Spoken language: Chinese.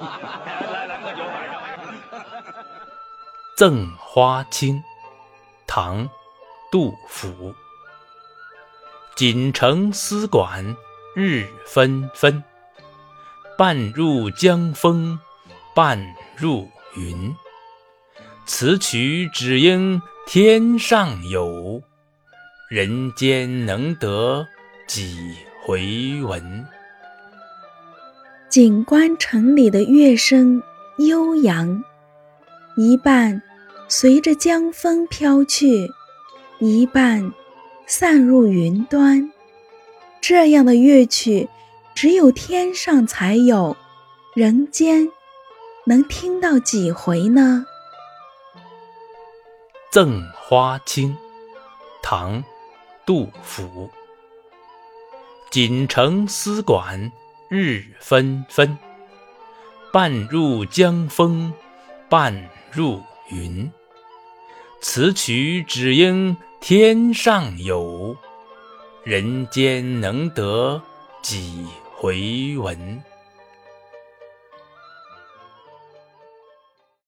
来来，喝酒晚上。《赠花卿》唐·杜甫。锦城丝管日纷纷，半入江风半入云。此曲只应天上有，人间能得几回闻？锦官城里的乐声悠扬，一半随着江风飘去，一半散入云端。这样的乐曲，只有天上才有，人间能听到几回呢？《赠花卿》唐·杜甫。锦城丝管日纷纷，半入江风半入云。此曲只应天上有，人间能得几回闻？